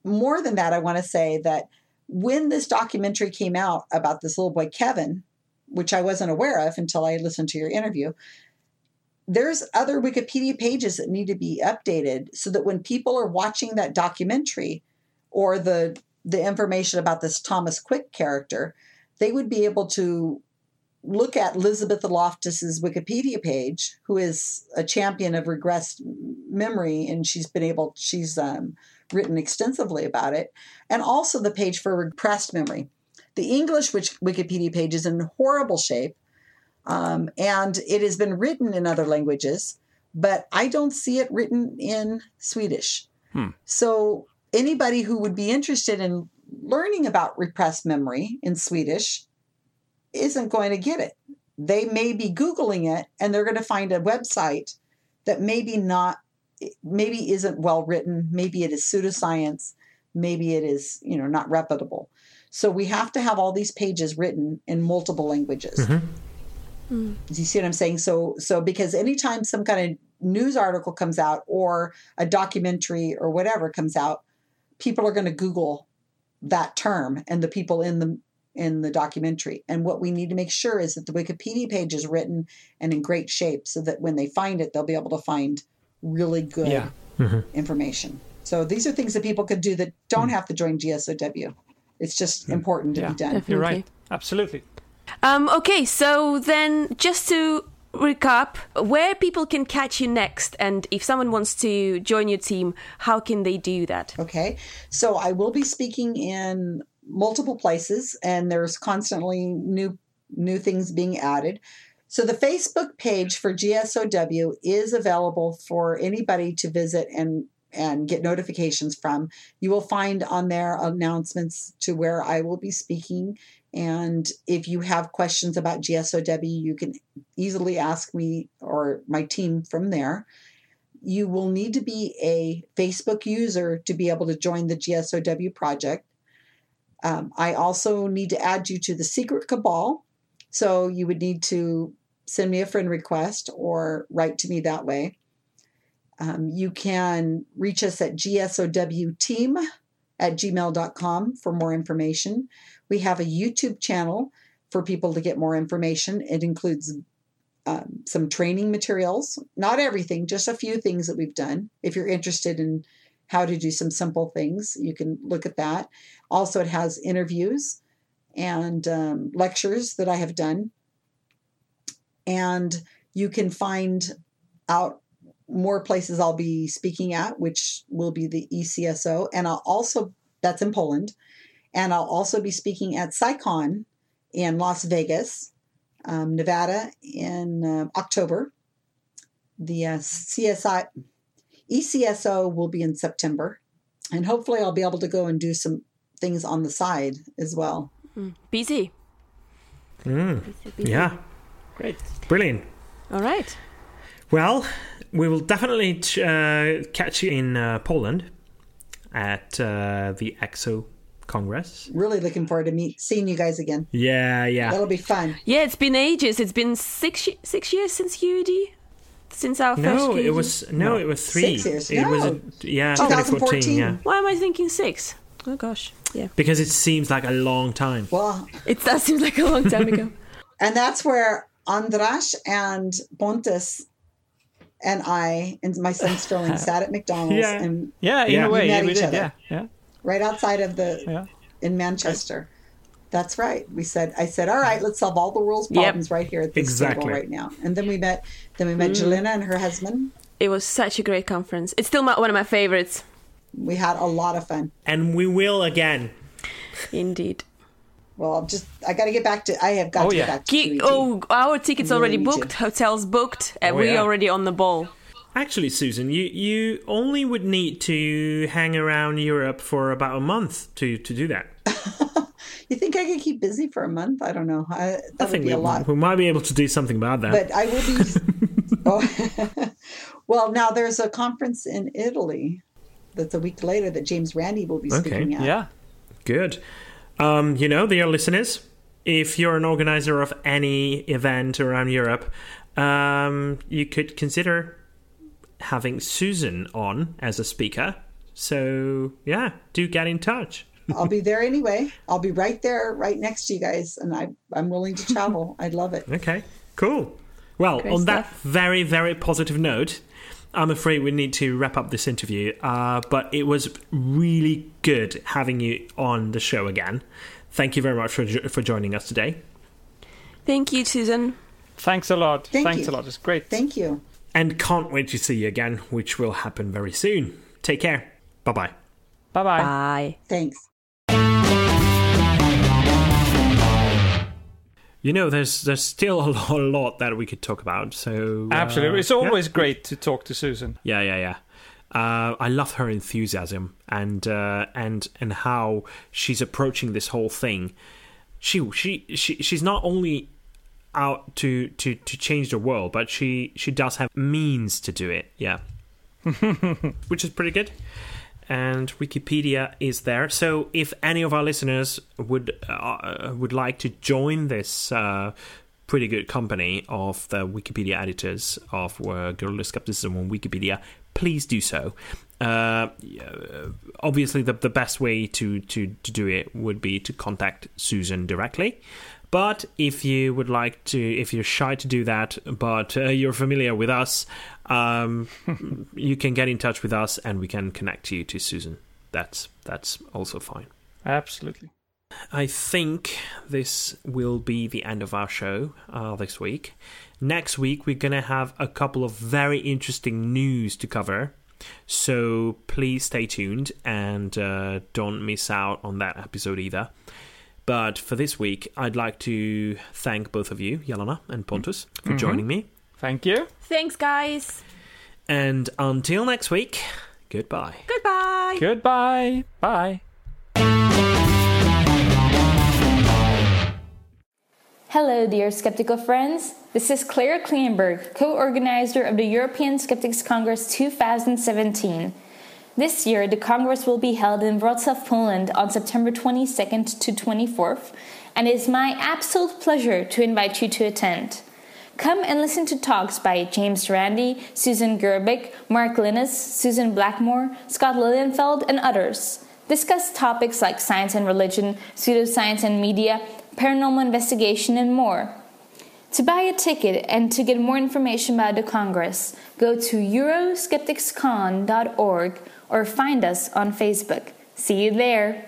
more than that, I want to say that when this documentary came out about this little boy Kevin, which I wasn't aware of until I listened to your interview, there's other Wikipedia pages that need to be updated so that when people are watching that documentary or the the information about this Thomas Quick character, they would be able to look at Elizabeth Loftus's Wikipedia page, who is a champion of regressed memory, and she's been able she's um, written extensively about it, and also the page for repressed memory. The English which Wikipedia page is in horrible shape, um, and it has been written in other languages, but I don't see it written in Swedish. Hmm. So anybody who would be interested in learning about repressed memory in Swedish, isn't going to get it. They may be Googling it and they're going to find a website that maybe not, maybe isn't well written. Maybe it is pseudoscience. Maybe it is, you know, not reputable. So we have to have all these pages written in multiple languages. Mm-hmm. Mm. Do you see what I'm saying? So, so because anytime some kind of news article comes out or a documentary or whatever comes out, people are going to Google that term and the people in the in the documentary. And what we need to make sure is that the Wikipedia page is written and in great shape, so that when they find it, they'll be able to find really good Yeah. Mm-hmm. information. So these are things that people could do that don't mm. have to join GSOW. It's just mm. important to Yeah. be done. Definitely. You're right. Absolutely. Um, okay, so then just to recap, where people can catch you next, and if someone wants to join your team, how can they do that? Okay. So I will be speaking in multiple places and there's constantly new new things being added. So the Facebook page for GSOW is available for anybody to visit and and get notifications from. You will find on there announcements to where I will be speaking and if you have questions about GSOW, you can easily ask me or my team from there you will need to be a Facebook user to be able to join the GSOW project. Um, I also need to add you to the secret cabal. So you would need to send me a friend request or write to me that way. Um, you can reach us at gsowteam at gmail.com for more information. We have a YouTube channel for people to get more information. It includes um, some training materials, not everything, just a few things that we've done. If you're interested in how to do some simple things, you can look at that. Also, it has interviews and um, lectures that I have done. And you can find out more places I'll be speaking at, which will be the ECSO. And I'll also, that's in Poland. And I'll also be speaking at CSICon in Las Vegas um, Nevada in uh, October. The uh, CSI ECSO will be in September, and hopefully I'll be able to go and do some things on the side as well. Busy. Yeah, Great. brilliant. All right. Well, we will definitely uh, catch you in uh, Poland at uh, the ECSO Congress. Really looking forward to meet seeing you guys again. Yeah, yeah. That'll be fun. Yeah, it's been ages. It's been six six years since QED, since our first. No, it was no, it was three. Six years. It was a, yeah, 2014. 2014. Yeah, Why am I thinking six? Oh gosh, yeah. because it seems like a long time. Well, It that seems like a long time ago. and that's where Andras and Pontus and I and my son Sterling sat at McDonald's Yeah. and Yeah, in Yeah. a We met yeah, we each did. other. Yeah, yeah, right outside of the yeah. in Manchester. That's right. We said, I said, all right, let's solve all the world's Yep. problems right here at this Exactly. table right now. And then we met, then we met mm. Jelena and her husband. It was such a great conference. It's still my, one of my favorites. We had a lot of fun. And we will again. Indeed. Well, I'm just, I got to get back to, I have got Oh, to yeah. get back to Ke- oh, our tickets already need booked, hotels booked, and Oh, we're yeah. already on the ball. Actually, Susan, you you only would need to hang around Europe for about a month to to do that. You think I could keep busy for a month? I don't know. I, I that would think be we, a lot. we might be able to do something about that. But I will be, oh, well, now there's a conference in Italy that's a week later that James Randi will be Okay. speaking at. Yeah. Good. Um, you know, dear listeners, if you're an organizer of any event around Europe, um, you could consider having Susan on as a speaker. So, yeah, do get in touch. I'll be there anyway. I'll be right there, right next to you guys, and I, I'm willing to travel. I'd love it. Okay, cool. Well, Great on that very, very positive note, I'm afraid we need to wrap up this interview. Uh, but it was really good having you on the show again. Thank you very much for for joining us today. Thank you, Susan. Thanks a lot. Thank Thanks you. a lot. It's great. Thank you. And can't wait to see you again, which will happen very soon. Take care. Bye bye. Bye bye. Bye. Thanks. You know, there's there's still a lot, a lot that we could talk about. So uh, Absolutely. It's yeah. always great to talk to Susan. Yeah, yeah, yeah. Uh, I love her enthusiasm and uh, and and how she's approaching this whole thing. she she she she's not only out to to to change the world, but she she does have means to do it. Yeah, which is pretty good. And Wikipedia is there. So if any of our listeners would uh, would like to join this uh, pretty good company of the Wikipedia editors of uh, Guerrilla Skepticism on Wikipedia, please do so. Uh, obviously, the, the best way to, to, to do it would be to contact Susan directly. But if you would like to, if you're shy to do that, but uh, you're familiar with us, um, you can get in touch with us and we can connect you to Susan. That's that's also fine. Absolutely. I think this will be the end of our show uh, this week. Next week, we're going to have a couple of very interesting news to cover. So please stay tuned and uh, don't miss out on that episode either. But for this week, I'd like to thank both of you, Jelena and Pontus, for joining me. Thank you. Thanks, guys. And until next week, goodbye. Goodbye. Goodbye. Bye. Hello, dear skeptical friends. This is Claire Klingenberg, co organizer of the European Skeptics Congress 2017. This year, the Congress will be held in Wrocław, Poland on September 22nd to 24th, and it is my absolute pleasure to invite you to attend. Come and listen to talks by James Randi, Susan Gerbic, Mark Lynas, Susan Blackmore, Scott Lilienfeld, and others. Discuss topics like science and religion, pseudoscience and media, paranormal investigation, and more. To buy a ticket and to get more information about the Congress, go to Euroscepticscon.org or find us on Facebook. See you there!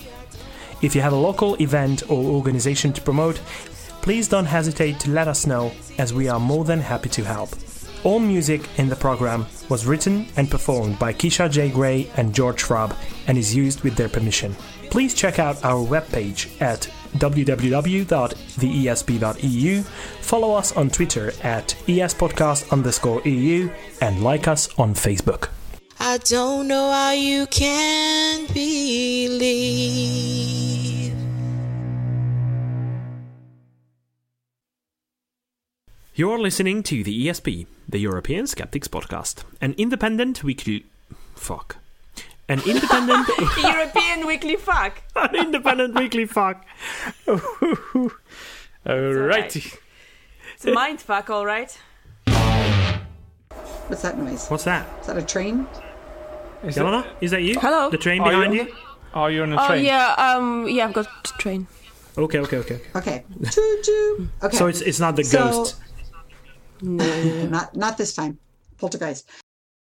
If you have a local event or organization to promote, please don't hesitate to let us know, as we are more than happy to help. All music in the program was written and performed by Keisha J. Gray and George Schwab and is used with their permission. Please check out our webpage at www.theesp.eu, follow us on Twitter at espodcast underscore EU, and like us on Facebook. I don't know how you can believe. You're listening to the ESP, the European Skeptics Podcast, an independent weekly. Fuck. An independent. European Weekly Fuck. an independent weekly fuck. Alrighty. It's a mind fuck, all right. What's that noise? What's that? Is that a train? Is Jelena? Is that you? Hello. The train Are you behind on you? Are you on a Oh train? yeah, um, yeah, I've got to train. Okay, okay, okay. okay. Okay. Choo choo. Okay. So it's it's not the So- ghost. No, not not this time. Poltergeist.